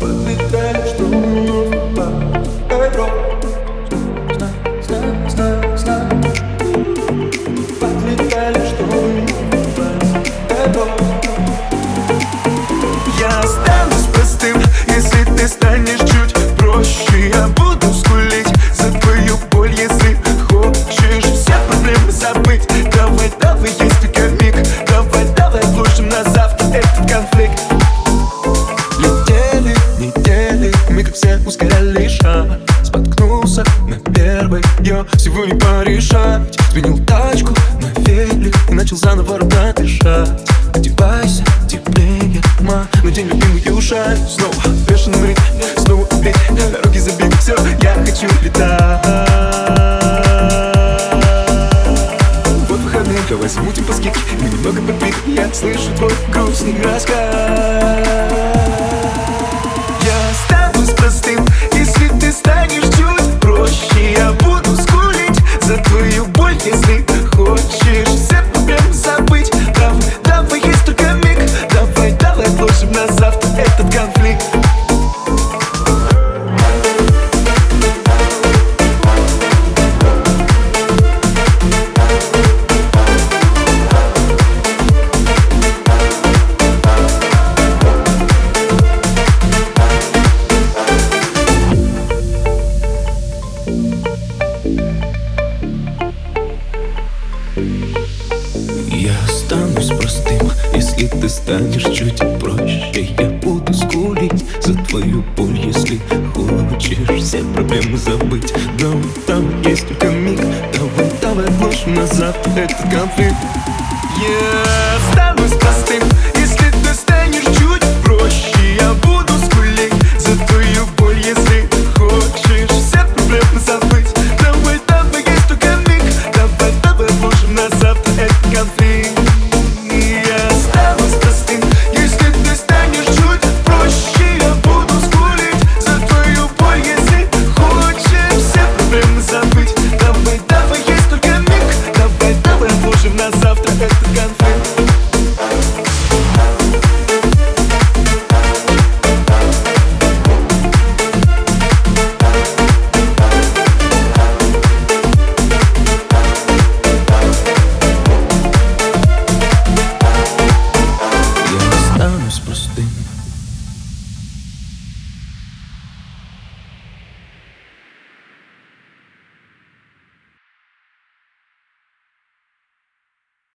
Подлетали, вновь по Европе Европе Я останусь простым, если ты станешь Споткнулся на первой, я всего не порешать Сменил тачку на велик и начал заново ровно дышать. Одевайся теплее, ма, надень любимую ушай Снова в бешеном снова бей, дороги забей Все, я хочу летать. Вот выходные, давай замутим по скидке. Мы немного подпит, я слышу твой грустный рассказ хочешь Все проблемы забыть, давай, давай, есть только миг. Давай, давай, отложим на завтра И ты станешь чуть проще. Я буду скулить за твою боль Если хочешь все проблемы забыть Нам там есть только миг. Давай, давай отложим назад этот конфликт. Я yeah, стану простым.